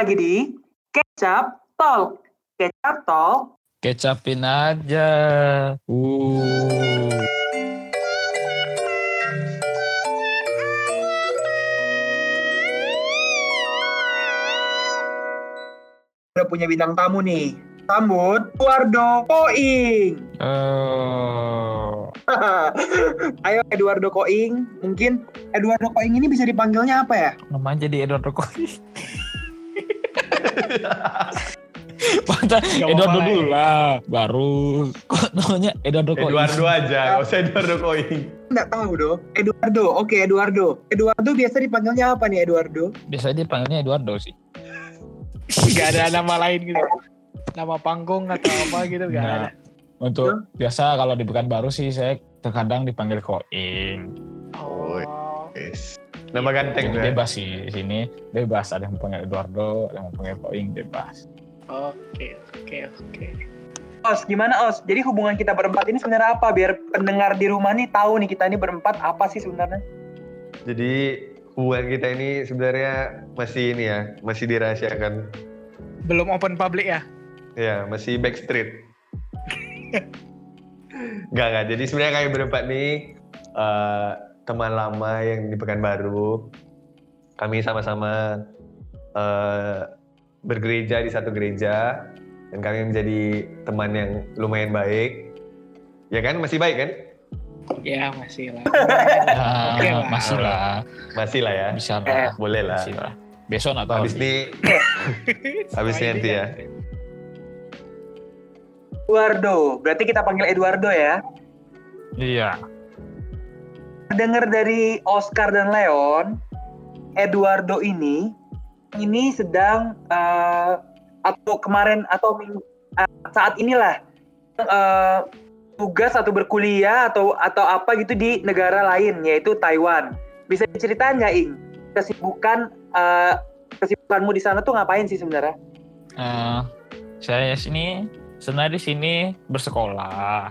lagi di Kecap Talk. Kecap Talk. Kecapin aja. Uh. Udah punya bintang tamu nih. Sambut Eduardo Koing. Oh. Ayo Eduardo Koing. Mungkin Eduardo Koing ini bisa dipanggilnya apa ya? Namanya jadi Eduardo Koi. Mata Eduardo apa-apa dulu lah. Baru kok namanya Eduardo Koi. Eduardo aja, gak usah Eduardo Koing. Nggak tahu dong. Eduardo. Oke Eduardo. Eduardo biasa dipanggilnya apa nih Eduardo? Biasanya dipanggilnya Eduardo sih. Gak ada nama lain gitu. Nama panggung atau apa gitu gak ada. Nah, untuk biasa kalau di Pekanbaru sih saya terkadang dipanggil. Oh, Oh. Yes. Nama ganteng Jadi tuh ya. bebas sih di sini. Bebas ada yang panggil Eduardo, ada yang panggil Koing bebas. Oke, oke, oke. Os, gimana Os? Jadi hubungan kita berempat ini sebenarnya apa? Biar pendengar di rumah nih tahu nih kita ini berempat apa sih sebenarnya? Jadi hubungan kita ini sebenarnya masih ini ya, masih dirahasiakan. Belum open public ya? Ya, masih backstreet. Gak, gak. Jadi sebenarnya kami berempat nih eh, teman lama yang di Pekanbaru. Kami sama-sama eh, bergereja di satu gereja dan kami menjadi teman yang lumayan baik. Ya kan, masih baik kan? Ya masih lah. Ya, Oke lah. masih lah. Masih lah ya. Bisa Eh, lah. Boleh lah. Masih lah. Besok tahu. Habis ini habis ini nanti ya. Eduardo. Berarti kita panggil Eduardo ya. Iya. Dengar dari Oscar dan Leon, Eduardo ini ini sedang eh, atau kemarin atau eh, saat inilah eh, tugas atau berkuliah atau atau apa gitu di negara lain yaitu Taiwan. Bisa diceritain nggak Ing? Kesibukan eh, kesibukanmu di sana tuh ngapain sih sebenarnya? Eh, saya sini sebenarnya di sini bersekolah,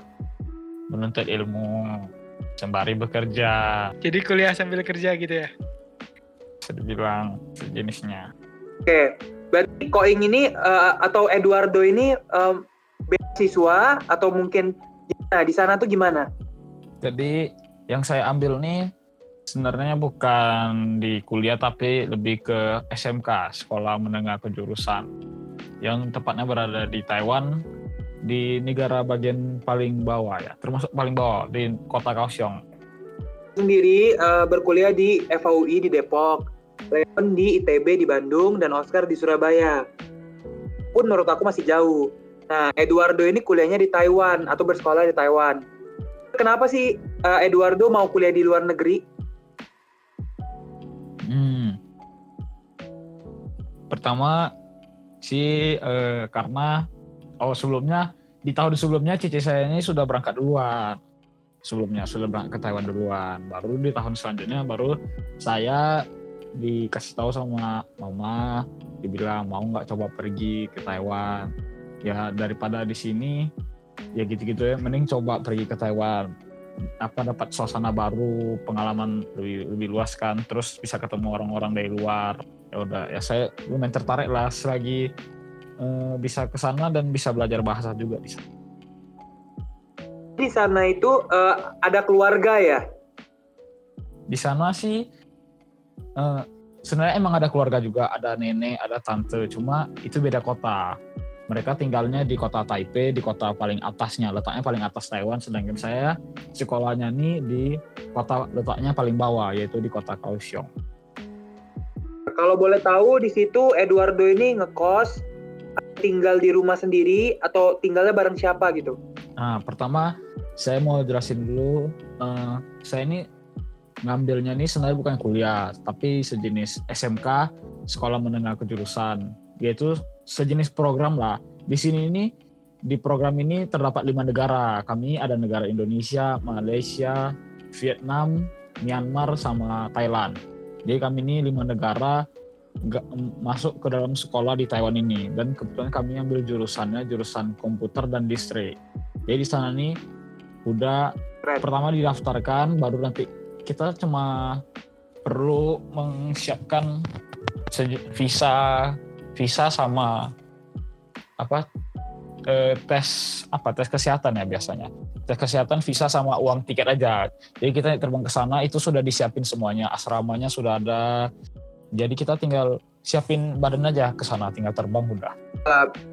menuntut ilmu, sembari bekerja, Jadi kuliah sambil kerja gitu ya? bisa dibilang sejenisnya. Oke, berarti Koing ini eh, atau Eduardo ini em, beasiswa atau mungkin gimana di sana tuh gimana? Jadi yang saya ambil nih sebenarnya bukan di kuliah tapi lebih ke SMK, Sekolah Menengah Kejurusan. Yang tepatnya berada di Taiwan, di negara bagian paling bawah ya, termasuk paling bawah di kota Kaohsiung. Sendiri eh, berkuliah di FAUI di Depok, Leon di ITB di Bandung dan Oscar di Surabaya. Pun menurut aku masih jauh. Nah, Eduardo ini kuliahnya di Taiwan atau bersekolah di Taiwan. Kenapa sih eh, Eduardo mau kuliah di luar negeri? Hmm. Pertama sih eh, karena oh sebelumnya di tahun sebelumnya cici saya ini sudah berangkat duluan. Sebelumnya sudah berangkat ke Taiwan duluan. Baru di tahun selanjutnya baru saya dikasih tahu sama mama dibilang mau nggak coba pergi ke Taiwan. Ya daripada di sini ya gitu-gitu ya mending coba pergi ke Taiwan apa dapat suasana baru, pengalaman lebih lebih luas kan, terus bisa ketemu orang-orang dari luar. Ya udah, ya saya lumayan tertarik lah selagi eh, bisa ke sana dan bisa belajar bahasa juga di sana. Di sana itu eh, ada keluarga ya? Di sana sih eh, sebenarnya emang ada keluarga juga, ada nenek, ada tante, cuma itu beda kota. Mereka tinggalnya di kota Taipei, di kota paling atasnya, letaknya paling atas Taiwan, sedangkan saya sekolahnya nih di kota letaknya paling bawah, yaitu di kota Kaohsiung. Kalau boleh tahu di situ Eduardo ini ngekos tinggal di rumah sendiri atau tinggalnya bareng siapa gitu? Nah, pertama saya mau jelasin dulu, eh, saya ini ngambilnya ini sebenarnya bukan kuliah, tapi sejenis SMK, Sekolah Menengah Kejurusan, yaitu sejenis program lah. Di sini ini di program ini terdapat lima negara. Kami ada negara Indonesia, Malaysia, Vietnam, Myanmar, sama Thailand. Jadi kami ini lima negara ga- masuk ke dalam sekolah di Taiwan ini. Dan kebetulan kami ambil jurusannya jurusan komputer dan listrik. Jadi di sana nih udah Keren. pertama didaftarkan baru nanti kita cuma perlu menyiapkan visa visa sama apa eh, tes apa tes kesehatan ya biasanya. Tes kesehatan visa sama uang tiket aja. Jadi kita terbang ke sana itu sudah disiapin semuanya. Asramanya sudah ada jadi kita tinggal siapin badan aja ke sana tinggal terbang udah.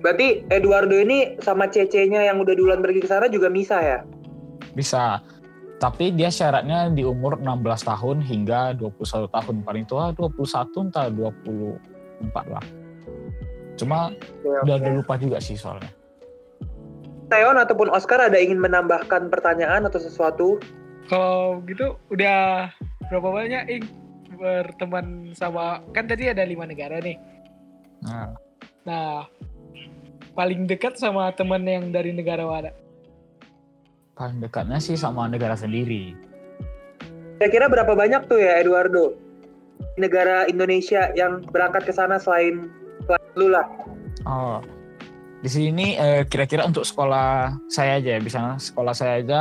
Berarti Eduardo ini sama Cece-nya yang udah duluan pergi ke sana juga bisa ya? bisa. Tapi dia syaratnya di umur 16 tahun hingga 21 tahun. Paling tua 21 entah 24 lah. Cuma udah udah lupa juga sih soalnya. Teon ataupun Oscar ada ingin menambahkan pertanyaan atau sesuatu? Kalau gitu udah berapa banyak ing berteman sama kan tadi ada lima negara nih. nah, Nah paling dekat sama teman yang dari negara mana? paling dekatnya sih sama negara sendiri Kira-kira berapa banyak tuh ya Eduardo? Negara Indonesia yang berangkat ke sana selain, selain lu lah. Oh, di sini eh, kira-kira untuk sekolah saya aja ya, misalnya sekolah saya aja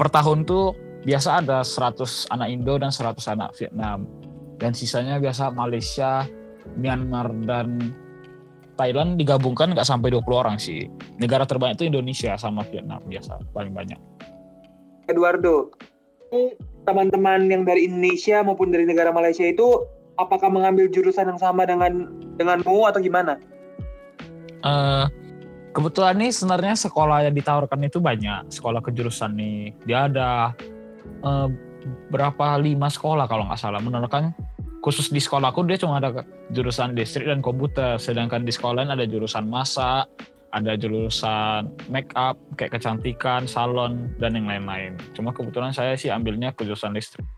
per tahun tuh biasa ada 100 anak Indo dan 100 anak Vietnam. Dan sisanya biasa Malaysia, Myanmar dan Thailand digabungkan nggak sampai 20 orang sih. Negara terbanyak itu Indonesia sama Vietnam biasa paling banyak. Eduardo, teman-teman yang dari Indonesia maupun dari negara Malaysia itu apakah mengambil jurusan yang sama dengan denganmu atau gimana? Eh, kebetulan nih sebenarnya sekolah yang ditawarkan itu banyak sekolah kejurusan nih dia ada eh, berapa lima sekolah kalau nggak salah. Menerapkan khusus di sekolahku dia cuma ada jurusan listrik dan komputer. Sedangkan di sekolah lain ada jurusan masak ada jurusan make up kayak kecantikan salon dan yang lain-lain. Cuma kebetulan saya sih ambilnya ke jurusan listrik.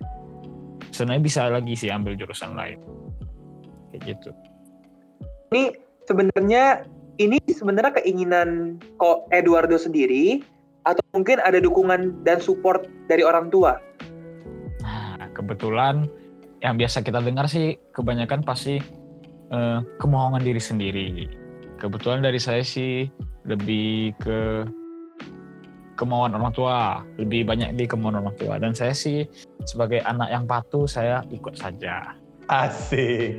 Sebenarnya bisa lagi sih ambil jurusan lain. Kayak gitu. Ini sebenarnya ini sebenarnya keinginan kok Eduardo sendiri atau mungkin ada dukungan dan support dari orang tua? Nah, kebetulan yang biasa kita dengar sih kebanyakan pasti eh, kemauan diri sendiri. Kebetulan dari saya sih lebih ke kemauan orang tua, lebih banyak di kemauan orang tua. Dan saya sih sebagai anak yang patuh, saya ikut saja. Asik.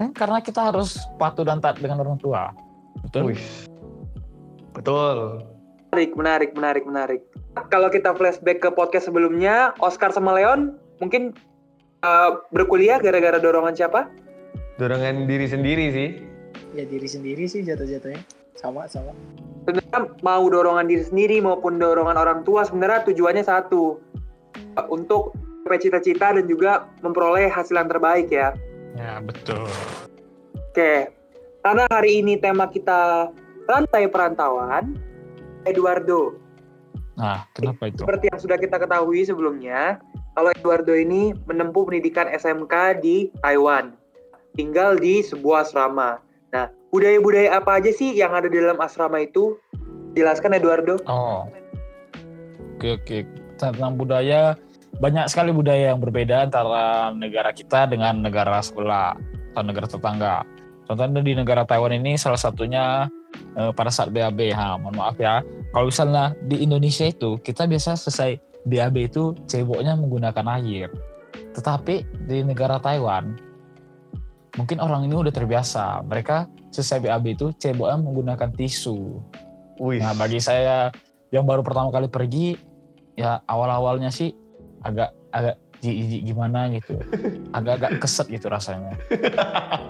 Kan karena kita harus patuh dan taat dengan orang tua. Betul? Wih. Betul. Menarik, menarik, menarik, menarik. Kalau kita flashback ke podcast sebelumnya, Oscar sama Leon mungkin eh, berkuliah gara-gara dorongan siapa? Dorongan diri sendiri sih. Ya diri sendiri sih jatuh-jatuhnya. Sama sama. Sebenarnya mau dorongan diri sendiri maupun dorongan orang tua sebenarnya tujuannya satu eh, untuk mencapai cita-cita dan juga memperoleh hasil yang terbaik ya. Ya, betul. Oke, karena hari ini tema kita rantai perantauan, Eduardo. Nah, kenapa itu? Seperti yang sudah kita ketahui sebelumnya, kalau Eduardo ini menempuh pendidikan SMK di Taiwan, tinggal di sebuah asrama. Nah, budaya-budaya apa aja sih yang ada di dalam asrama itu? Jelaskan Eduardo. Oh, oke oke. Tentang budaya, banyak sekali budaya yang berbeda antara negara kita dengan negara sebelah atau negara tetangga. Contohnya di negara Taiwan ini salah satunya eh, pada saat BAB. Ha, mohon maaf ya. Kalau misalnya di Indonesia itu kita biasa selesai BAB itu ceboknya menggunakan air. Tetapi di negara Taiwan mungkin orang ini udah terbiasa. Mereka selesai BAB itu ceboknya menggunakan tisu. Wih. Nah bagi saya yang baru pertama kali pergi ya awal-awalnya sih agak agak jijik gimana gitu, agak-agak keset gitu rasanya.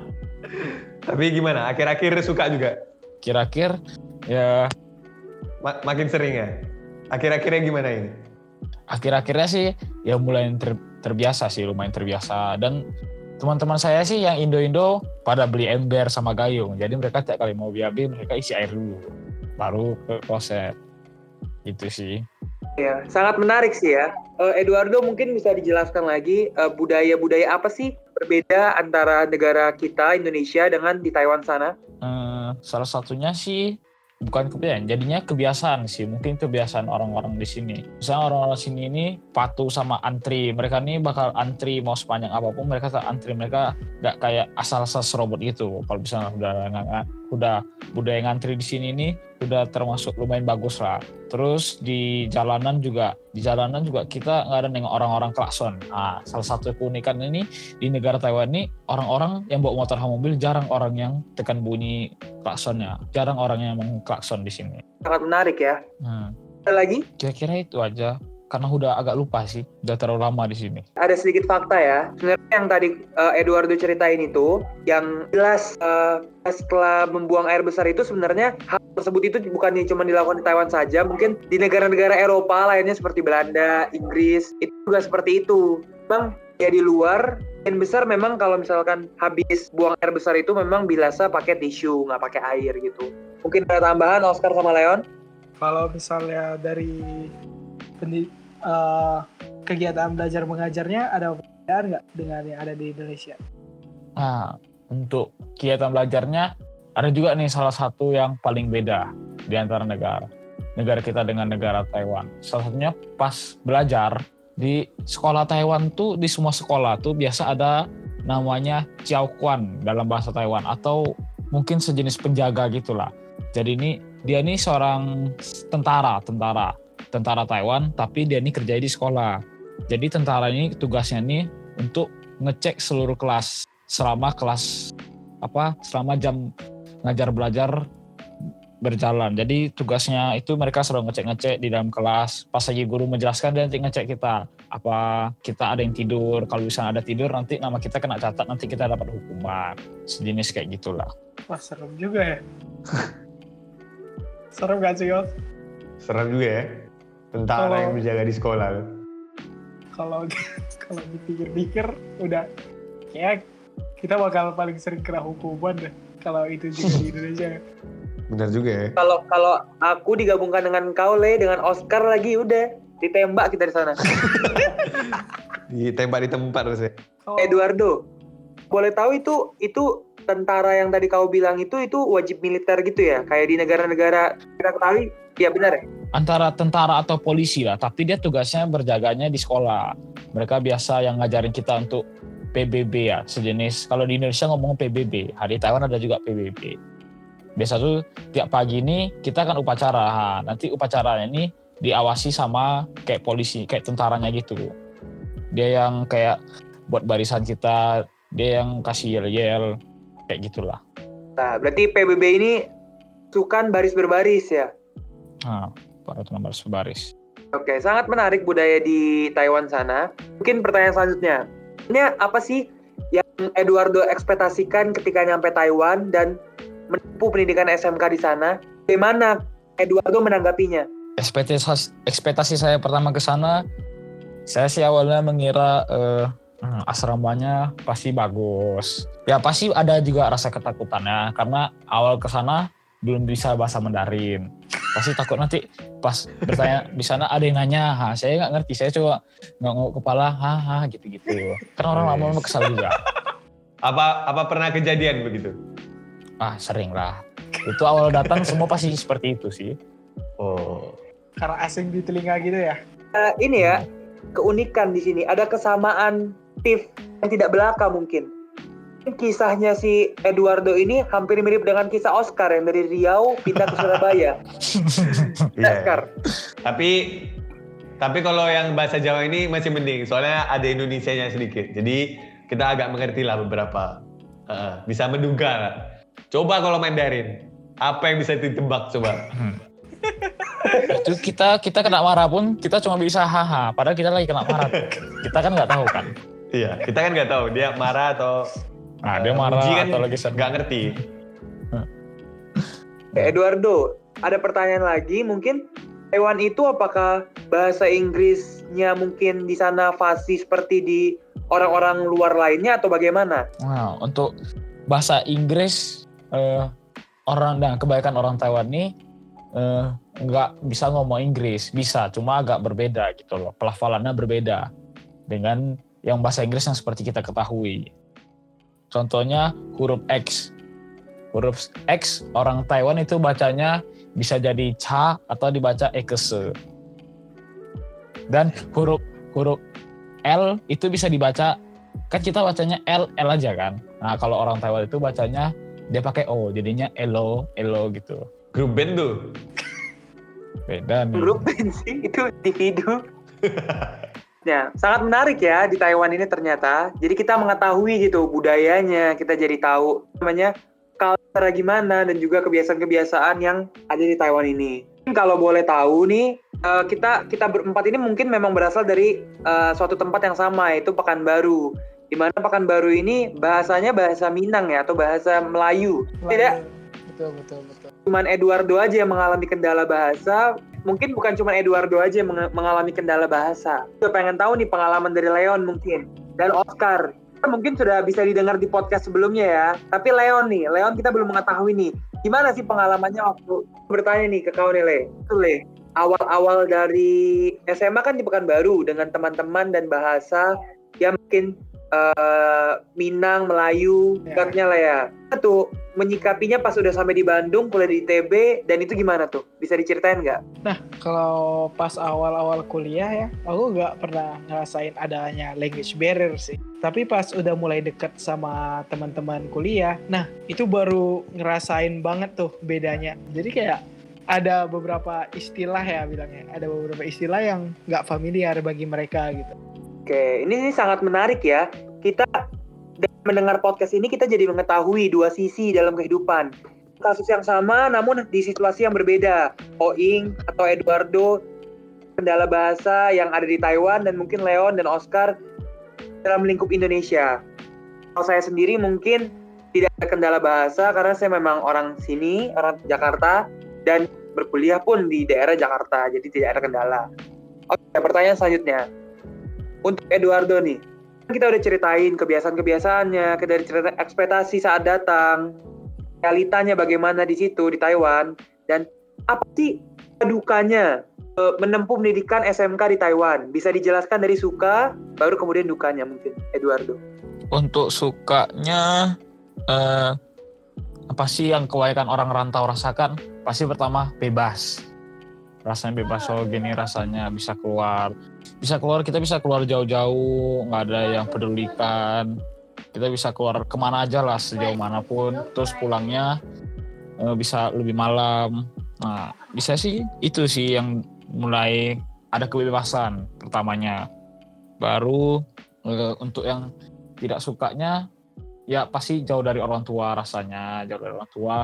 Tapi gimana? Akhir-akhir suka juga? Kira-kira ya Ma- makin sering ya? Akhir-akhirnya gimana ini? akhir-akhirnya sih ya mulai ter- terbiasa sih lumayan terbiasa dan teman-teman saya sih yang Indo-Indo pada beli ember sama gayung jadi mereka tiap kali mau BAB mereka isi air dulu baru ke kloset itu sih Ya, sangat menarik sih ya. Eh, Eduardo mungkin bisa dijelaskan lagi eh, budaya-budaya apa sih berbeda antara negara kita Indonesia dengan di Taiwan sana? Eh, salah satunya sih bukan kebiasaan, jadinya kebiasaan sih. Mungkin kebiasaan orang-orang di sini. Misalnya orang-orang sini ini patuh sama antri. Mereka nih bakal antri mau sepanjang apa pun mereka tak antri. Mereka nggak kayak asal-asal serobot gitu. Kalau misalnya udah udah budaya ngantri di sini ini sudah termasuk lumayan bagus lah. Terus di jalanan juga, di jalanan juga kita nggak ada nengok orang-orang klakson. Nah, salah satu keunikan ini di negara Taiwan ini orang-orang yang bawa motor sama mobil jarang orang yang tekan bunyi klaksonnya, jarang orang yang mengklakson di sini. Sangat menarik ya. Hmm. Ada lagi? Kira-kira itu aja, karena udah agak lupa sih, udah terlalu lama di sini. Ada sedikit fakta ya. Sebenarnya yang tadi uh, Eduardo ceritain itu, yang jelas uh, setelah membuang air besar itu sebenarnya hal tersebut itu bukan cuma dilakukan di Taiwan saja, mungkin di negara-negara Eropa lainnya seperti Belanda, Inggris, itu juga seperti itu. Bang, ya di luar air besar memang kalau misalkan habis buang air besar itu memang biasa pakai tisu, nggak pakai air gitu. Mungkin ada tambahan Oscar sama Leon? Kalau misalnya dari pendi- eh, kegiatan belajar mengajarnya ada perbedaan nggak dengan yang ada di Indonesia? Nah, untuk kegiatan belajarnya ada juga nih salah satu yang paling beda di antara negara. Negara kita dengan negara Taiwan. Salah satunya pas belajar di sekolah Taiwan tuh di semua sekolah tuh biasa ada namanya Quan dalam bahasa Taiwan atau mungkin sejenis penjaga gitulah. Jadi ini dia ini seorang tentara, tentara, tentara Taiwan tapi dia ini kerja di sekolah. Jadi tentara ini tugasnya nih untuk ngecek seluruh kelas selama kelas apa selama jam ngajar belajar berjalan. Jadi tugasnya itu mereka selalu ngecek-ngecek di dalam kelas. Pas lagi guru menjelaskan dia nanti ngecek kita apa kita ada yang tidur. Kalau misalnya ada tidur nanti nama kita kena catat nanti kita dapat hukuman. Sejenis kayak gitulah. Wah serem juga ya. serem gak sih Yos? Serem juga ya. Tentara Kalau- yang menjaga di sekolah. Kalau kalau dipikir-pikir udah ya kita bakal paling sering kena hukuman deh kalau itu juga di Indonesia. Benar juga ya. Kalau kalau aku digabungkan dengan kau Le, dengan Oscar lagi udah ditembak kita di sana. Ditembak di tempat terus ya. Kalau Eduardo, boleh tahu itu itu tentara yang tadi kau bilang itu itu wajib militer gitu ya? Kayak di negara-negara kita ketahui, ya benar ya? Antara tentara atau polisi lah, tapi dia tugasnya berjaganya di sekolah. Mereka biasa yang ngajarin kita untuk PBB ya, sejenis. Kalau di Indonesia ngomong PBB, hari Taiwan ada juga PBB. Biasa tuh tiap pagi ini kita kan upacara. Ha, nanti upacaranya ini diawasi sama kayak polisi, kayak tentaranya gitu. Dia yang kayak buat barisan kita, dia yang kasih yel-yel, kayak gitulah. Nah, berarti PBB ini sukan baris berbaris ya? Nah, para nomor sebaris. Oke, sangat menarik budaya di Taiwan sana. Mungkin pertanyaan selanjutnya, ini apa sih yang Eduardo ekspektasikan ketika nyampe Taiwan dan menempuh pendidikan SMK di sana? Bagaimana Eduardo menanggapinya? ekspektasi ekspektasi saya pertama ke sana saya sih awalnya mengira eh, hmm, asramanya pasti bagus ya pasti ada juga rasa ketakutannya karena awal ke sana belum bisa bahasa Mandarin pasti takut nanti pas bertanya di sana ada yang nanya ha saya nggak ngerti saya coba nggak kepala haha gitu gitu kan orang lama-lama kesal juga Apa apa pernah kejadian begitu? ah sering lah itu awal datang semua pasti seperti itu sih Oh. karena asing di telinga gitu ya. Eh, ini ya, keunikan di sini ada kesamaan Tiff yang tidak belaka mungkin. Kisahnya si Eduardo ini hampir mirip dengan kisah Oscar yang dari Riau pindah ke Surabaya. Iya. Oscar. Tapi tapi kalau yang bahasa Jawa ini masih mending, soalnya ada Indonesianya sedikit. Jadi kita agak mengerti lah beberapa. Heeh, bisa menduga lah. Coba kalau Mandarin, apa yang bisa ditebak coba? itu kita kita kena marah pun kita cuma bisa haha padahal kita lagi kena marah kita kan nggak tahu kan Iya, kita kan nggak tahu dia marah atau nah dia marah muji kan? atau lagi senang nggak ngerti. Eh, Eduardo, ada pertanyaan lagi mungkin? Taiwan itu apakah bahasa Inggrisnya mungkin di sana fasih seperti di orang-orang luar lainnya atau bagaimana? Nah, untuk bahasa Inggris eh, orang dan kebanyakan orang Taiwan ini eh, nggak bisa ngomong Inggris. Bisa cuma agak berbeda gitu loh. Pelafalannya berbeda dengan yang bahasa Inggris yang seperti kita ketahui contohnya huruf X huruf X orang Taiwan itu bacanya bisa jadi cha atau dibaca ekese dan huruf huruf L itu bisa dibaca kan kita bacanya L L aja kan nah kalau orang Taiwan itu bacanya dia pakai O jadinya elo elo gitu grup band tuh. Beda nih. grup band sih itu individu. Ya, sangat menarik ya di Taiwan ini ternyata. Jadi kita mengetahui gitu budayanya, kita jadi tahu namanya culture gimana dan juga kebiasaan-kebiasaan yang ada di Taiwan ini. Kalau boleh tahu nih, eh, kita kita berempat ini mungkin memang berasal dari eh, suatu tempat yang sama yaitu Pekanbaru. Di mana Pekanbaru ini bahasanya bahasa Minang ya atau bahasa Melayu. Tidak Betul, betul, betul. cuman Eduardo aja yang mengalami kendala bahasa. Mungkin bukan cuma Eduardo aja yang mengalami kendala bahasa. Gue pengen tahu nih pengalaman dari Leon mungkin dan Oscar. Mungkin sudah bisa didengar di podcast sebelumnya ya. Tapi Leon nih, Leon kita belum mengetahui nih. Gimana sih pengalamannya waktu bertanya nih ke kau nih Le? Itu Le, awal-awal dari SMA kan di Pekanbaru dengan teman-teman dan bahasa yang mungkin eh, Minang, Melayu, Ya. dekatnya lah ya. Tuh menyikapinya pas udah sampai di Bandung, kuliah di ITB, dan itu gimana tuh? Bisa diceritain nggak? Kalau pas awal-awal kuliah ya, aku nggak pernah ngerasain adanya language barrier sih. Tapi pas udah mulai deket sama teman-teman kuliah, nah itu baru ngerasain banget tuh bedanya. Jadi kayak ada beberapa istilah ya bilangnya, ada beberapa istilah yang nggak familiar bagi mereka gitu. Oke, ini, ini sangat menarik ya. Kita mendengar podcast ini kita jadi mengetahui dua sisi dalam kehidupan. Kasus yang sama namun di situasi yang berbeda. Oing atau Eduardo kendala bahasa yang ada di Taiwan dan mungkin Leon dan Oscar dalam lingkup Indonesia. Kalau saya sendiri mungkin tidak ada kendala bahasa karena saya memang orang sini, orang Jakarta dan berkuliah pun di daerah Jakarta, jadi tidak ada kendala. Oke, pertanyaan selanjutnya untuk Eduardo nih kita udah ceritain kebiasaan-kebiasaannya, kita udah cerita ekspektasi saat datang, realitanya bagaimana di situ di Taiwan, dan apa sih dukanya eh, menempuh pendidikan SMK di Taiwan? Bisa dijelaskan dari suka, baru kemudian dukanya mungkin, Eduardo. Untuk sukanya eh, apa sih yang kebanyakan orang rantau rasakan? Pasti pertama bebas. Rasanya bebas so gini rasanya bisa keluar. Bisa keluar kita bisa keluar jauh-jauh, nggak ada yang pedulikan. Kita bisa keluar ke mana aja lah sejauh mana pun. Terus pulangnya eh, bisa lebih malam. Nah, bisa sih itu sih yang mulai ada kebebasan pertamanya. Baru eh, untuk yang tidak sukanya ya pasti jauh dari orang tua rasanya jauh dari orang tua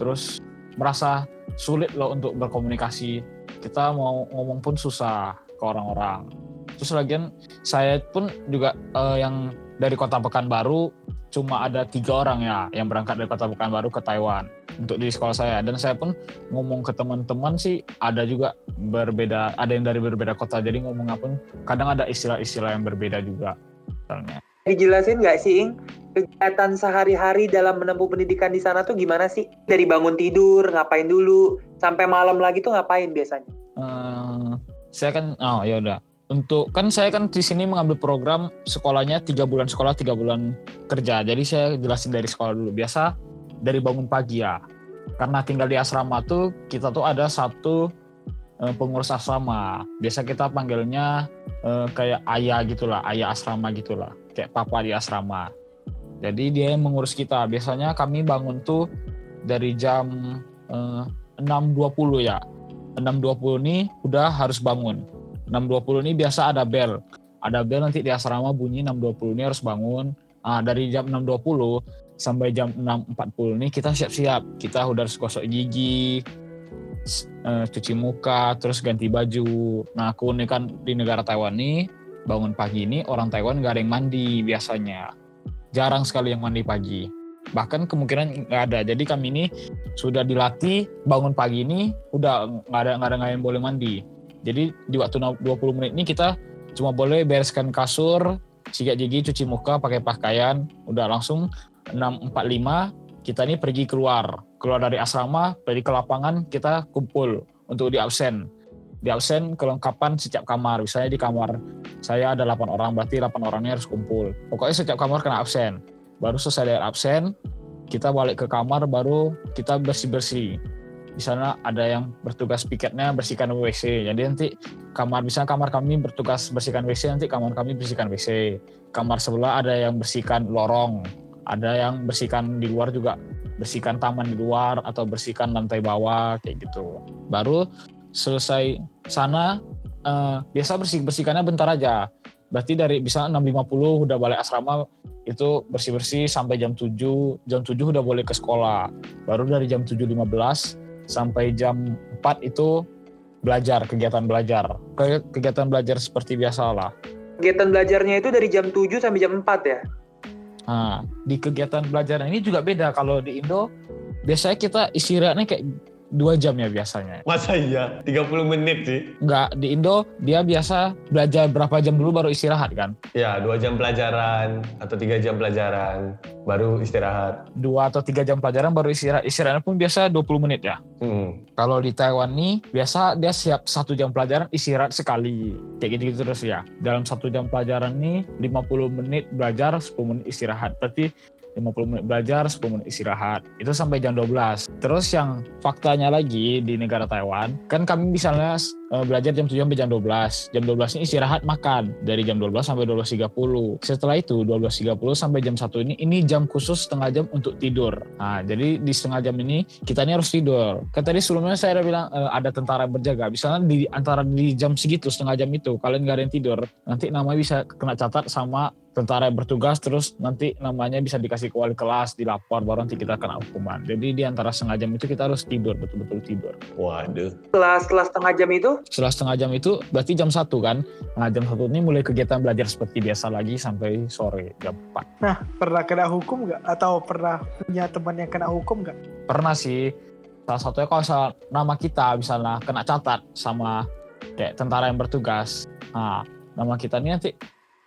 terus merasa sulit loh untuk berkomunikasi kita mau ngomong pun susah ke orang-orang terus lagian saya pun juga eh, yang dari kota Pekanbaru cuma ada tiga orang ya yang berangkat dari kota Pekanbaru ke Taiwan untuk di sekolah saya dan saya pun ngomong ke teman-teman sih ada juga berbeda ada yang dari berbeda kota jadi ngomong pun kadang ada istilah-istilah yang berbeda juga misalnya Dijelasin nggak sih, Ing? Kegiatan sehari-hari dalam menempuh pendidikan di sana tuh gimana sih? Dari bangun tidur, ngapain dulu, sampai malam lagi tuh ngapain biasanya? Eh, saya kan oh ya udah untuk kan saya kan di sini mengambil program sekolahnya tiga bulan sekolah tiga bulan kerja. Jadi saya jelasin dari sekolah dulu. Biasa dari bangun pagi ya. Karena tinggal di asrama tuh kita tuh ada satu eh, pengurus asrama. Biasa kita panggilnya eh, kayak ayah gitulah ayah asrama gitulah. Kayak papa di asrama. Jadi dia yang mengurus kita. Biasanya kami bangun tuh dari jam eh, 6.20 ya. 6.20 ini udah harus bangun. 6.20 ini biasa ada bel. Ada bel nanti di asrama bunyi 6.20 ini harus bangun. Nah, dari jam 6.20 sampai jam 6.40 ini kita siap-siap. Kita udah harus gosok gigi, eh, cuci muka, terus ganti baju. Nah, aku ini kan di negara Taiwan nih, bangun pagi ini orang Taiwan nggak ada yang mandi biasanya. Jarang sekali yang mandi pagi. Bahkan kemungkinan nggak ada. Jadi kami ini sudah dilatih bangun pagi ini udah nggak ada nggak ada yang boleh mandi. Jadi di waktu 20 menit ini kita cuma boleh bereskan kasur, sikat gigi, cuci muka, pakai pakaian, udah langsung 6.45 kita ini pergi keluar. Keluar dari asrama, pergi ke lapangan, kita kumpul untuk di absen. Di absen kelengkapan setiap kamar. Misalnya di kamar saya ada 8 orang, berarti 8 orangnya harus kumpul. Pokoknya setiap kamar kena absen. Baru selesai absen, kita balik ke kamar baru kita bersih-bersih. Di sana ada yang bertugas piketnya bersihkan WC. Jadi nanti kamar misalnya kamar kami bertugas bersihkan WC, nanti kamar kami bersihkan WC. Kamar sebelah ada yang bersihkan lorong. ada yang bersihkan di luar juga bersihkan taman di luar atau bersihkan lantai bawah kayak gitu baru selesai sana eh, biasa bersih bersihkannya bentar aja berarti dari bisa 6.50 udah balik asrama itu bersih-bersih sampai jam 7 jam 7 udah boleh ke sekolah baru dari jam 7.15 sampai jam 4 itu belajar kegiatan belajar. Ke- kegiatan belajar seperti biasa lah Kegiatan belajarnya itu dari jam 7 sampai jam 4 ya? Nah, di kegiatan belajar ini juga beda. Kalau di Indo biasanya kita istirahatnya kayak dua jam ya biasanya. Masa iya? 30 menit sih. Enggak, di Indo dia biasa belajar berapa jam dulu baru istirahat kan. Ya, dua jam pelajaran atau tiga jam pelajaran, baru istirahat. Dua atau tiga jam pelajaran baru istirahat. Istirahatnya pun biasa 20 menit ya. Hmm. Kalau di Taiwan nih biasa dia siap satu jam pelajaran istirahat sekali. Kayak gitu-gitu terus ya. Dalam satu jam pelajaran nih 50 menit belajar 10 menit istirahat. Berarti 50 menit belajar, 10 menit istirahat. Itu sampai jam 12. Terus yang faktanya lagi di negara Taiwan, kan kami misalnya eh, belajar jam 7 sampai jam 12. Jam 12 ini istirahat makan dari jam 12 sampai 12.30. Setelah itu 12.30 sampai jam 1 ini ini jam khusus setengah jam untuk tidur. Nah, jadi di setengah jam ini kita ini harus tidur. Kan tadi sebelumnya saya udah bilang eh, ada tentara yang berjaga. Misalnya di antara di jam segitu setengah jam itu kalian nggak ada yang tidur, nanti namanya bisa kena catat sama tentara yang bertugas terus nanti namanya bisa dikasih ke wali kelas dilapor baru nanti kita kena hukuman jadi di antara setengah jam itu kita harus tidur betul-betul tidur Waduh. Setelah, setelah setengah jam itu, setelah setengah jam itu berarti jam satu kan? Nah jam satu ini mulai kegiatan belajar seperti biasa lagi sampai sore jam 4 Nah, pernah kena hukum nggak? Atau pernah punya teman yang kena hukum nggak? pernah sih. Salah satunya kalau misal nama kita misalnya kena catat sama kayak tentara yang bertugas. Nah nama kita ini nanti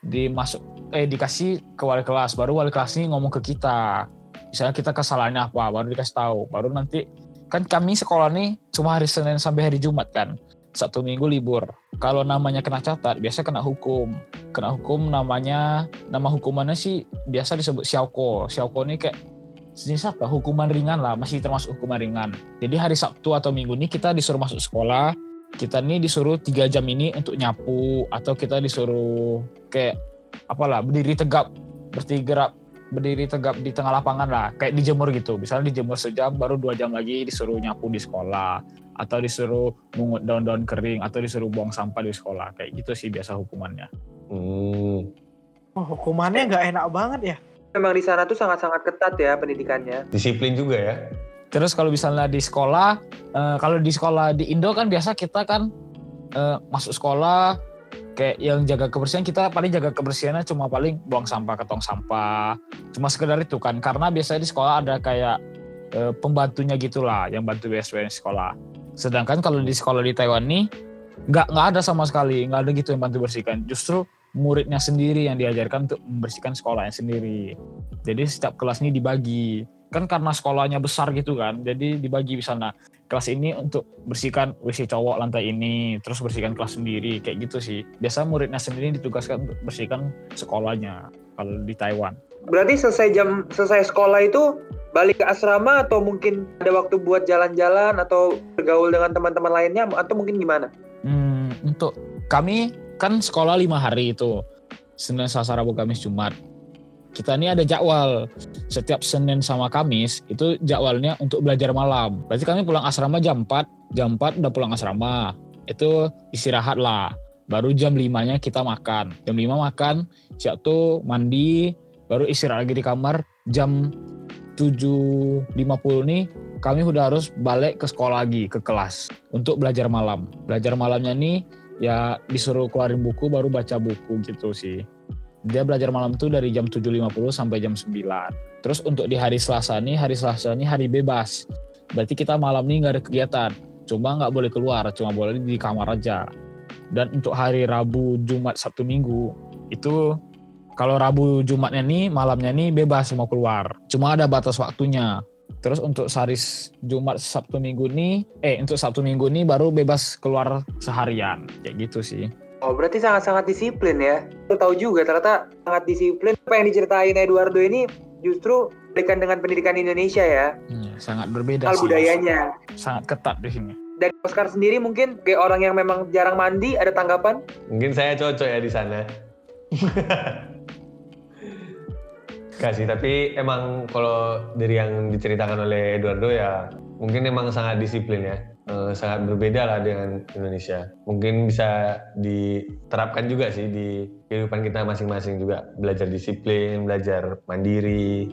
dimasuk eh dikasih ke wali kelas. Baru wali kelas ini ngomong ke kita. Misalnya kita kesalahannya apa baru dikasih tahu. Baru nanti kan kami sekolah nih cuma hari Senin sampai hari Jumat kan satu minggu libur. Kalau namanya kena catat biasa kena hukum. Kena hukum namanya nama hukumannya sih biasa disebut siauko siauko ini kayak jenis apa? Hukuman ringan lah masih termasuk hukuman ringan. Jadi hari Sabtu atau Minggu ini kita disuruh masuk sekolah. Kita nih disuruh tiga jam ini untuk nyapu atau kita disuruh kayak apalah berdiri tegap bertiga berdiri tegap di tengah lapangan lah. Kayak dijemur gitu. Misalnya dijemur sejam baru dua jam lagi disuruh nyapu di sekolah atau disuruh mungut daun-daun kering atau disuruh buang sampah di sekolah kayak gitu sih biasa hukumannya Hmm. Oh, hukumannya nggak enak banget ya? memang di sana tuh sangat-sangat ketat ya pendidikannya. Disiplin juga ya. Terus kalau misalnya di sekolah, eh, kalau di sekolah di Indo kan biasa kita kan eh, masuk sekolah kayak yang jaga kebersihan kita paling jaga kebersihannya cuma paling buang sampah ke tong sampah, cuma sekedar itu kan karena biasanya di sekolah ada kayak eh, pembantunya gitulah yang bantu beres-beres sekolah. Sedangkan kalau di sekolah di Taiwan nih nggak nggak ada sama sekali nggak ada gitu yang bantu bersihkan. Justru muridnya sendiri yang diajarkan untuk membersihkan sekolahnya sendiri. Jadi setiap kelas ini dibagi kan karena sekolahnya besar gitu kan jadi dibagi di sana kelas ini untuk bersihkan WC cowok lantai ini terus bersihkan kelas sendiri kayak gitu sih biasa muridnya sendiri ditugaskan untuk bersihkan sekolahnya kalau di Taiwan Berarti selesai jam selesai sekolah itu balik ke asrama atau mungkin ada waktu buat jalan-jalan atau bergaul dengan teman-teman lainnya atau mungkin gimana? hmm, untuk kami kan sekolah lima hari itu Senin Selasa Rabu Kamis Jumat kita ini ada jadwal setiap Senin sama Kamis itu jadwalnya untuk belajar malam. Berarti kami pulang asrama jam 4, jam 4 udah pulang asrama. Itu istirahat lah. Baru jam 5-nya kita makan. Jam 5 makan, siap tuh mandi, baru istirahat lagi di kamar. Jam 7.50 nih kami udah harus balik ke sekolah lagi, ke kelas untuk belajar malam. Belajar malamnya nih ya disuruh keluarin buku baru baca buku gitu sih dia belajar malam itu dari jam 7.50 sampai jam 9. Terus untuk di hari Selasa nih, hari Selasa nih hari bebas. Berarti kita malam nih nggak ada kegiatan. Cuma nggak boleh keluar, cuma boleh di kamar aja. Dan untuk hari Rabu, Jumat, Sabtu, Minggu, itu kalau Rabu, Jumatnya nih, malamnya nih bebas mau keluar. Cuma ada batas waktunya. Terus untuk hari Jumat, Sabtu, Minggu nih, eh untuk Sabtu, Minggu nih baru bebas keluar seharian. Kayak gitu sih. Oh berarti sangat-sangat disiplin ya. Aku tahu juga ternyata sangat disiplin. Apa yang diceritain Eduardo ini justru berikan dengan pendidikan Indonesia ya. Hmm, sangat berbeda Hal sih. budayanya. Sangat ketat di sini. Dan Oscar sendiri mungkin kayak orang yang memang jarang mandi ada tanggapan? Mungkin saya cocok ya di sana. Gak sih, tapi emang kalau dari yang diceritakan oleh Eduardo ya mungkin emang sangat disiplin ya. Eh, sangat berbeda lah dengan Indonesia. Mungkin bisa diterapkan juga sih di kehidupan kita masing-masing juga. Belajar disiplin, belajar mandiri,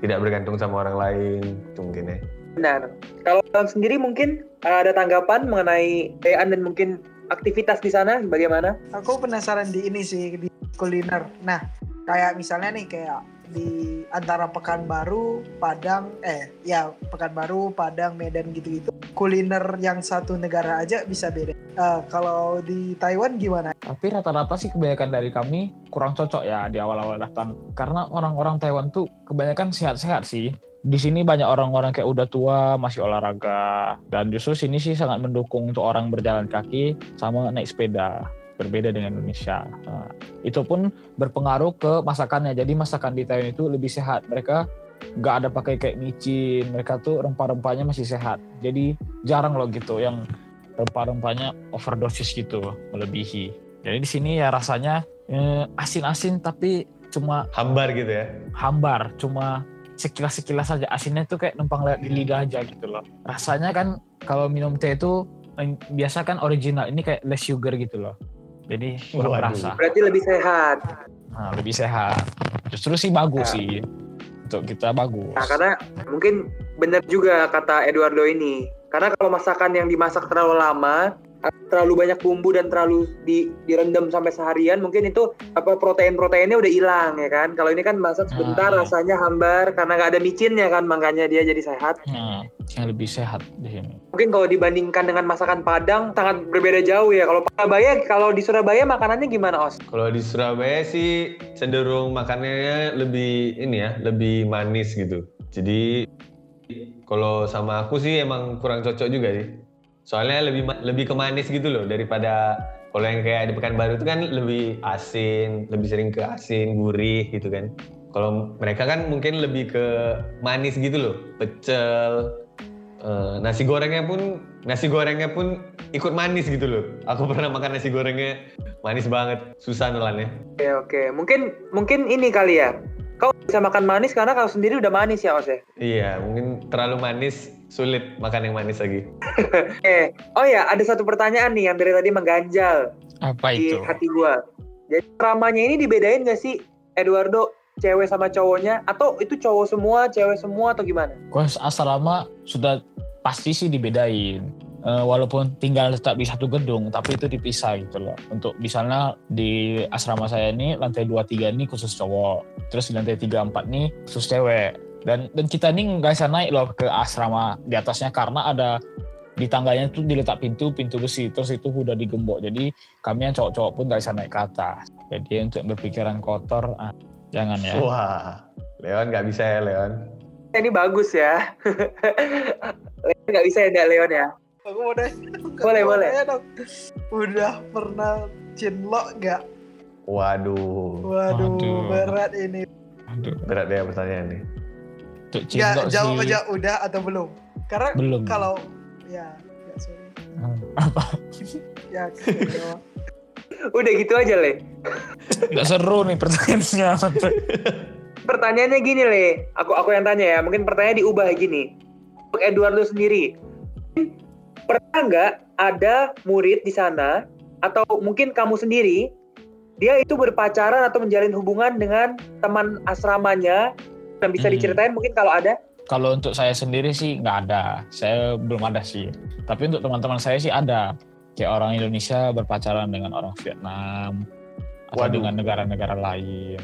tidak bergantung sama orang lain, itu mungkin ya. Benar. Kalau kalian sendiri mungkin uh, ada tanggapan mengenai Dean dan mungkin aktivitas di sana bagaimana? Aku penasaran di ini sih di kuliner. Nah, kayak misalnya nih kayak di antara Pekanbaru, Padang, eh ya Pekanbaru, Padang, Medan gitu-gitu. Kuliner yang satu negara aja bisa beda. Eh, kalau di Taiwan gimana? Tapi rata-rata sih kebanyakan dari kami kurang cocok ya di awal-awal datang. Karena orang-orang Taiwan tuh kebanyakan sehat-sehat sih. Di sini banyak orang-orang kayak udah tua masih olahraga dan justru sini sih sangat mendukung untuk orang berjalan kaki sama naik sepeda berbeda dengan Indonesia. Nah, itu pun berpengaruh ke masakannya. Jadi masakan di Taiwan itu lebih sehat. Mereka nggak ada pakai kayak micin. Mereka tuh rempah-rempahnya masih sehat. Jadi jarang loh gitu yang rempah-rempahnya overdosis gitu melebihi. Jadi di sini ya rasanya eh, asin-asin tapi cuma Hambar gitu ya. hambar, cuma sekilas-sekilas saja asinnya tuh kayak numpang lewat di lidah aja gitu loh. Rasanya kan kalau minum teh itu eh, biasa kan original ini kayak less sugar gitu loh. Jadi Waduh. berasa. Berarti lebih sehat. Nah, lebih sehat. Justru sih bagus Ya. sih. Untuk kita bagus. Nah, karena mungkin benar juga kata Eduardo ini. Karena kalau masakan yang dimasak terlalu lama, terlalu banyak bumbu dan terlalu di, direndam sampai seharian, mungkin itu apa protein-proteinnya udah hilang ya kan. Kalau ini kan masak sebentar Ah, iya. rasanya hambar karena nggak ada micinnya kan, makanya dia jadi sehat. Nah, yang lebih sehat di sini. Mungkin kalau dibandingkan dengan masakan Padang sangat berbeda jauh ya. Kalau Surabaya, kalau di Surabaya makanannya gimana Os? Kalau di Surabaya sih cenderung makanannya lebih ini ya, lebih manis gitu. Jadi kalau sama aku sih emang kurang cocok juga sih. Soalnya lebih lebih ke manis gitu loh daripada kalau yang kayak di Pekanbaru itu kan lebih asin, lebih sering ke asin, gurih gitu kan. Kalau mereka kan mungkin lebih ke manis gitu loh, pecel, eh, nasi gorengnya pun nasi gorengnya pun ikut manis gitu loh. Aku pernah makan nasi gorengnya manis banget, susah nelannya. Oke oke, mungkin mungkin ini kali ya. Kau bisa makan manis karena kau sendiri udah manis ya Os ya. Iya, mungkin terlalu manis, sulit makan yang manis lagi. Oke, oh ya ada satu pertanyaan nih yang dari tadi mengganjal Apa di itu? hati gua. Jadi ramanya ini dibedain gak sih Eduardo cewek sama cowoknya atau itu cowok semua, cewek semua atau gimana? Kos asrama sudah pasti sih dibedain. Eh, walaupun tinggal tetap di satu gedung, tapi itu dipisah gitu loh. Untuk misalnya di asrama saya ini lantai 2 3 ini khusus cowok, terus di lantai 3 4 nih khusus cewek. Dan dan kita ini nggak bisa naik loh ke asrama di atasnya karena ada di tangganya tuh diletak pintu pintu besi terus itu udah digembok jadi kami yang cowok-cowok pun nggak bisa naik ke atas jadi untuk berpikiran kotor ah, jangan ya Wah, Leon nggak bisa ya Leon. Ini bagus ya. Leon nggak bisa ya Leon ya. Aku mau dong, Boleh, boleh. dong. Udah pernah cinlok nggak? Waduh, Waduh, Aduh. berat ini. Aduh, berat ya pertanyaan nih. untuk Ya, cinlok jawab sih aja udah atau belum? Karena belum kalau ya, ya sorry. apa Ya, jawab. Udah gitu aja Le. Nggak seru nih pertanyaannya. Pertanyaannya gini Le, aku aku yang tanya ya. Mungkin pertanyaan diubah gini. Untuk Eduardo sendiri, pernah nggak ada murid di sana atau mungkin kamu sendiri dia itu berpacaran atau menjalin hubungan dengan teman asramanya dan bisa Hmm. diceritain mungkin kalau ada Kalau untuk saya sendiri sih nggak ada. Saya belum ada sih. Tapi untuk teman-teman saya sih ada. Kayak orang Indonesia berpacaran dengan orang Vietnam atau Waduh. dengan negara-negara lain.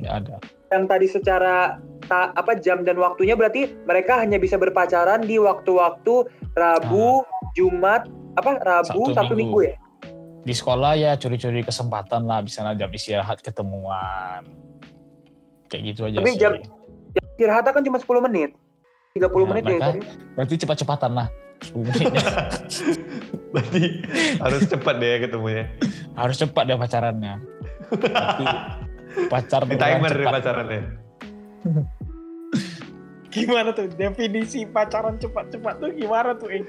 Ya ada. Yang tadi secara ta- apa jam dan waktunya berarti mereka hanya bisa berpacaran di waktu-waktu Rabu, Jumat, apa Rabu, Sabtu, Sabtu, Minggu. Minggu ya. Di sekolah ya curi-curi kesempatan lah. Bisa jam istirahat ketemuan. Kayak gitu aja Tapi sih. jam- Istirahatnya kan cuma 10 menit. 30 Ya, menit ya tadi. Berarti cepat-cepatan lah. 10 menitnya. Berarti harus cepat deh ya ketemunya. Harus cepat dia pacarannya. Berarti pacar Di timer deh cepat. pacarannya. Gimana tuh definisi pacaran cepat-cepat tuh gimana tuh? Eh?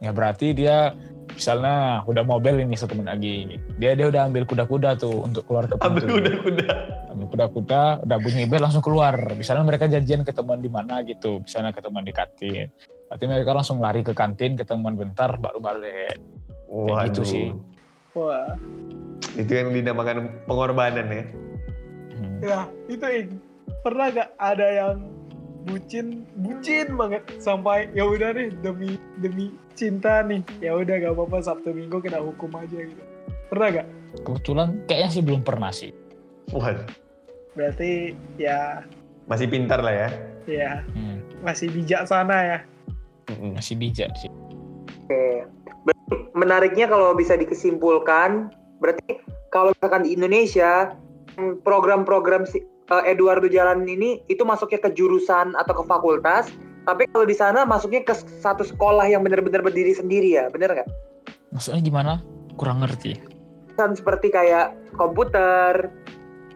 Ya berarti dia misalnya udah mobil ini satu menit lagi dia dia udah ambil kuda-kuda tuh untuk keluar ke Ambil kuda-kuda. ambil kuda-kuda udah bunyi bel langsung keluar misalnya mereka janjian ketemuan di mana gitu misalnya ketemuan di kantin berarti mereka langsung lari ke kantin ketemuan bentar baru balik Waduh. gitu sih. Wah, Itu yang dinamakan pengorbanan ya. Hmm. ya itu Ing. pernah gak ada yang bucin bucin banget sampai ya udah nih demi demi cinta nih ya udah gak apa-apa sabtu minggu kita hukum aja gitu pernah gak kebetulan kayaknya sih belum pernah sih Waduh. berarti ya Masih pintar lah ya. ya Hmm, masih bijaksana ya Mm-mm. masih bijak sih Oke. Menariknya kalau bisa dikesimpulkan, berarti kalau misalkan di Indonesia program-program si eh, Eduardo Jalan ini itu masuknya ke jurusan atau ke fakultas, tapi kalau di sana masuknya ke satu sekolah yang benar-benar berdiri sendiri ya, benar nggak? maksudnya gimana kurang ngerti Kan seperti kayak komputer,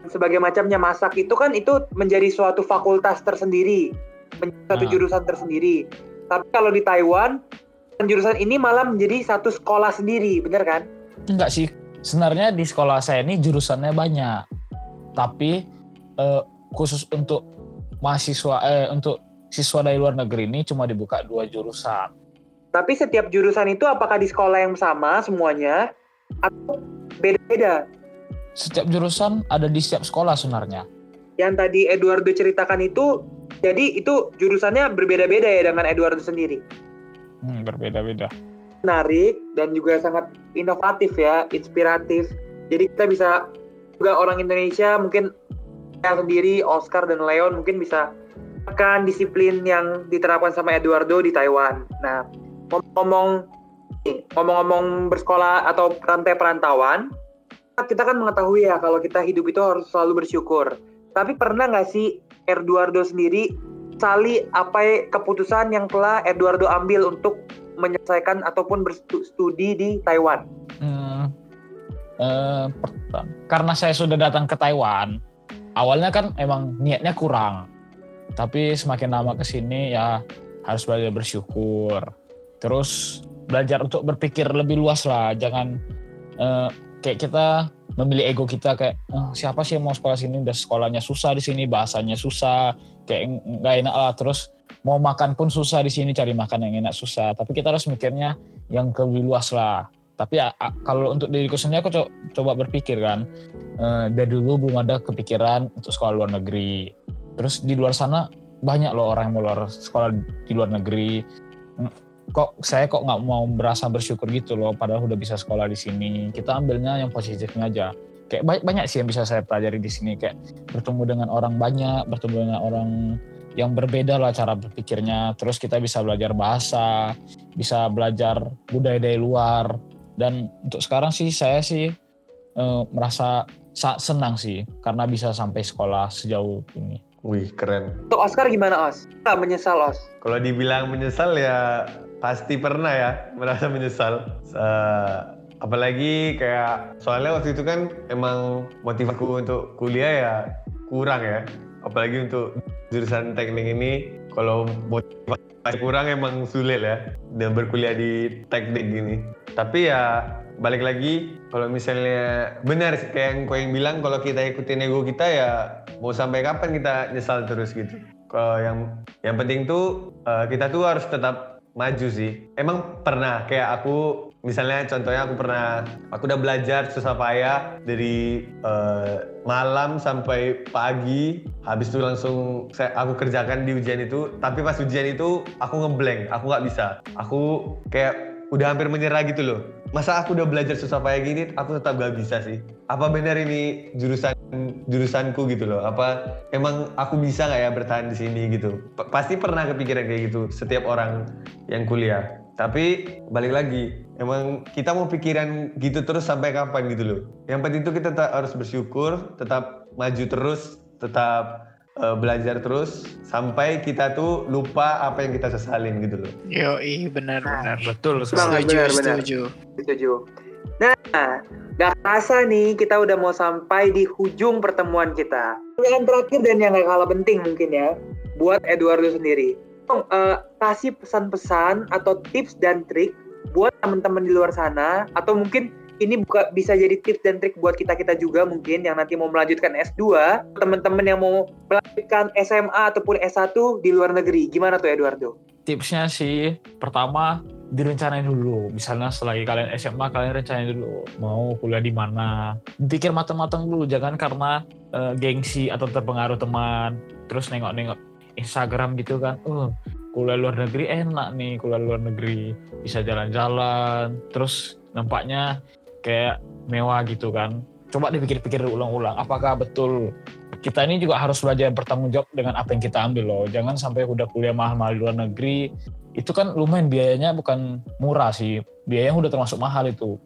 sebagai macamnya masak itu kan itu menjadi suatu fakultas tersendiri, menjadi satu Ah. jurusan tersendiri. Tapi kalau di Taiwan, jurusan ini malah menjadi satu sekolah sendiri, benar kan? enggak sih sebenarnya di sekolah saya ini jurusannya banyak. Tapi eh, khusus untuk mahasiswa eh untuk siswa dari luar negeri ini cuma dibuka dua jurusan. Tapi setiap jurusan itu apakah di sekolah yang sama semuanya? Atau beda-beda? setiap jurusan ada di setiap sekolah sebenarnya. Yang tadi Eduardo ceritakan itu, jadi itu jurusannya berbeda-beda ya dengan Eduardo sendiri. hmm, berbeda-beda Menarik dan juga sangat inovatif ya, inspiratif. Jadi kita bisa juga orang Indonesia mungkin yang sendiri Oscar dan Leon mungkin bisa akan disiplin yang diterapkan sama Eduardo di Taiwan. Nah, ngomong-ngomong ngomong-ngomong bersekolah atau rantai perantauan, kita kan mengetahui ya kalau kita hidup itu harus selalu bersyukur. Tapi pernah nggak sih Eduardo sendiri sali apa keputusan yang telah Eduardo ambil untuk menyelesaikan ataupun berstudi di Taiwan? Hmm, eh, karena saya sudah datang ke Taiwan, awalnya kan emang niatnya kurang. Tapi semakin lama ke sini ya harus belajar bersyukur. Terus belajar untuk berpikir lebih luas lah, jangan eh, kayak kita memilih ego kita kayak "Ah, siapa sih yang mau sekolah sini udah sekolahnya susah di sini bahasanya susah kayak nggak enak lah terus mau makan pun susah di sini cari makan yang enak susah. Tapi kita harus mikirnya yang lebih luas lah. Tapi ya, kalau untuk diriku sendiri aku co- coba berpikir kan eh, dari dulu belum ada kepikiran untuk sekolah luar negeri. Terus di luar sana banyak loh orang yang mau luar sekolah di luar negeri. Hmm, kok saya kok nggak mau merasa bersyukur gitu loh padahal udah bisa sekolah di sini. Kita ambilnya yang positifnya aja. Kayak banyak, banyak sih yang bisa saya pelajari di sini. Kayak bertemu dengan orang banyak bertemu dengan orang yang berbeda lah cara berpikirnya terus kita bisa belajar bahasa bisa belajar budaya dari luar dan untuk sekarang sih saya sih eh, merasa sa- senang sih karena bisa sampai sekolah sejauh ini Wih, keren. Untuk Oscar gimana Os? Nggak menyesal Os? Kalau dibilang menyesal ya pasti pernah ya merasa menyesal. Eh, apalagi kayak soalnya waktu itu kan emang motivasiku untuk kuliah ya kurang ya. Apalagi untuk jurusan teknik ini kalau motivasi kurang emang sulit ya dan berkuliah di teknik gini. Tapi ya balik lagi kalau misalnya benar kayak yang kau yang bilang kalau kita ikutin ego kita ya mau sampai kapan kita nyesal terus gitu. Kalau yang yang penting tuh eh, kita tuh harus tetap maju sih. Emang pernah kayak aku misalnya contohnya aku pernah aku udah belajar susah payah dari eh, malam sampai pagi. Habis itu langsung saya aku kerjakan di ujian itu. Tapi pas ujian itu aku ngeblank aku nggak bisa. Aku kayak udah hampir menyerah gitu loh. Masa aku udah belajar susah payah gini aku tetap gak bisa sih. Apa benar ini jurusan jurusanku gitu loh? Apa emang aku bisa nggak ya bertahan di sini gitu? Pasti pernah kepikiran kayak gitu setiap orang yang kuliah tapi balik lagi emang kita mau pikiran gitu terus sampai kapan gitu loh yang penting itu kita tetap harus bersyukur tetap maju terus tetap eh, belajar terus sampai kita tuh lupa apa yang kita sesalin gitu loh Yo, benar-benar. betul Banget, Setuju, benar, benar. setuju. Setuju. Nah, gak kerasa nih kita udah mau sampai di hujung pertemuan kita. Yang terakhir dan yang gak kalah penting mungkin ya, buat Eduardo sendiri. Tolong, eh, kasih pesan-pesan atau tips dan trik buat teman-teman di luar sana atau mungkin ini buka bisa jadi tips dan trik buat kita kita juga mungkin yang nanti mau melanjutkan S2 teman-teman yang mau melanjutkan SMA ataupun S1 di luar negeri gimana tuh Eduardo? Tipsnya sih pertama direncanain dulu. Misalnya selagi kalian SMA kalian rencanain dulu mau kuliah di mana. Pikir matang-matang dulu jangan karena uh, gengsi atau terpengaruh teman terus nengok-nengok Instagram gitu kan. Uh, kuliah luar negeri enak nih kuliah luar negeri bisa jalan-jalan terus nampaknya kayak mewah gitu kan. Coba dipikir-pikir ulang-ulang, apakah betul kita ini juga harus belajar bertanggung jawab dengan apa yang kita ambil loh. Jangan sampai udah kuliah mahal-mahal di luar negeri, itu kan lumayan biayanya bukan murah sih. Biayanya udah termasuk mahal itu.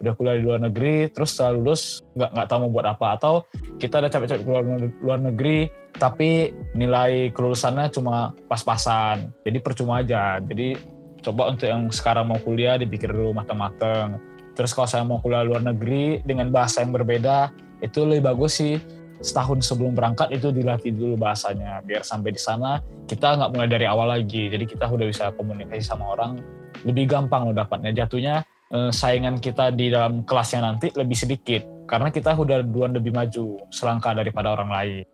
Udah kuliah di luar negeri, terus setelah lulus nggak nggak tahu mau buat apa. Atau kita udah capek-capek keluar luar negeri, tapi nilai kelulusannya cuma pas-pasan. Jadi percuma aja. Jadi coba untuk yang sekarang mau kuliah dipikir dulu matang-matang Terus kalau saya mau kuliah luar negeri dengan bahasa yang berbeda, itu lebih bagus sih. Setahun sebelum berangkat itu dilatih dulu bahasanya. Biar sampai di sana kita nggak mulai dari awal lagi. Jadi kita udah bisa komunikasi sama orang lebih gampang loh dapatnya. Jatuhnya eh, saingan kita di dalam kelasnya nanti lebih sedikit karena kita udah duluan lebih maju selangkah daripada orang lain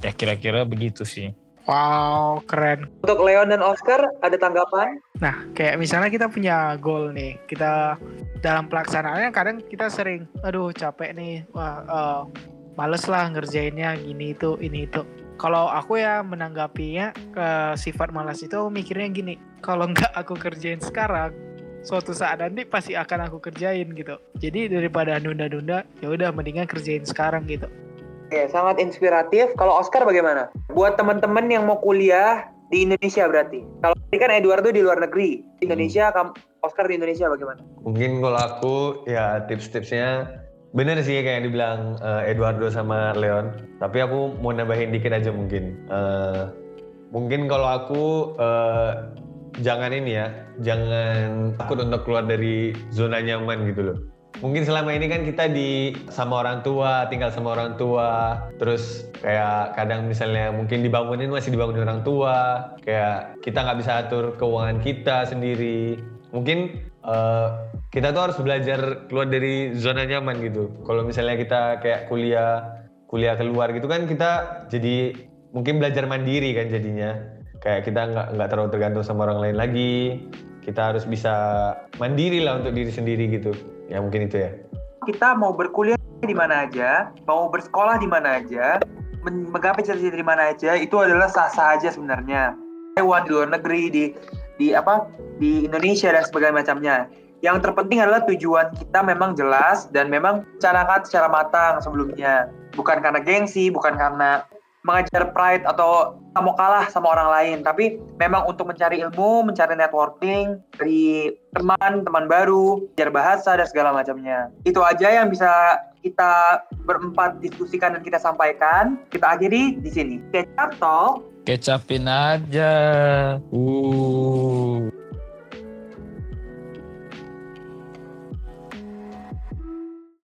ya kira-kira begitu sih Wow, keren. Untuk Leon dan Oscar, ada tanggapan? Nah, kayak misalnya kita punya goal nih, kita dalam pelaksanaannya kadang kita sering, aduh capek nih, wah uh, males lah ngerjainnya gini itu, ini itu. Kalau aku ya menanggapinya ke sifat malas itu mikirnya gini, kalau nggak aku kerjain sekarang, suatu saat nanti pasti akan aku kerjain gitu. Jadi daripada nunda-nunda, ya udah mendingan kerjain sekarang gitu. Oke, sangat inspiratif. Kalau Oscar bagaimana? Buat teman-teman yang mau kuliah di Indonesia berarti. Kalau ini kan Eduardo di luar negeri. Di Indonesia, hmm. Oscar di Indonesia bagaimana? Mungkin kalau aku ya tips-tipsnya bener sih kayak yang dibilang uh, Eduardo sama Leon. Tapi aku mau nambahin dikit aja mungkin. Uh, mungkin kalau aku uh, jangan ini ya, jangan takut untuk keluar dari zona nyaman gitu loh mungkin selama ini kan kita di sama orang tua, tinggal sama orang tua, terus kayak kadang misalnya mungkin dibangunin masih dibangunin orang tua, kayak kita nggak bisa atur keuangan kita sendiri. Mungkin uh, kita tuh harus belajar keluar dari zona nyaman gitu. Kalau misalnya kita kayak kuliah, kuliah keluar gitu kan kita jadi mungkin belajar mandiri kan jadinya. Kayak kita nggak nggak terlalu tergantung sama orang lain lagi. Kita harus bisa mandiri lah untuk diri sendiri gitu. Ya mungkin itu ya. Kita mau berkuliah di mana aja mau bersekolah di mana aja menggapai cita-cita di mana aja itu adalah sah-sah aja sebenarnya. Taiwan di luar negeri di di apa di Indonesia dan sebagainya macamnya. Yang terpenting adalah tujuan kita memang jelas dan memang carakan secara matang sebelumnya. Bukan karena gengsi bukan karena mengajar pride atau mau kalah sama orang lain. Tapi memang untuk mencari ilmu mencari networking dari teman teman baru belajar bahasa dan segala macamnya. Itu aja yang bisa kita berempat diskusikan dan kita sampaikan. Kita akhiri di sini. Kecap talk kecapin aja. Uh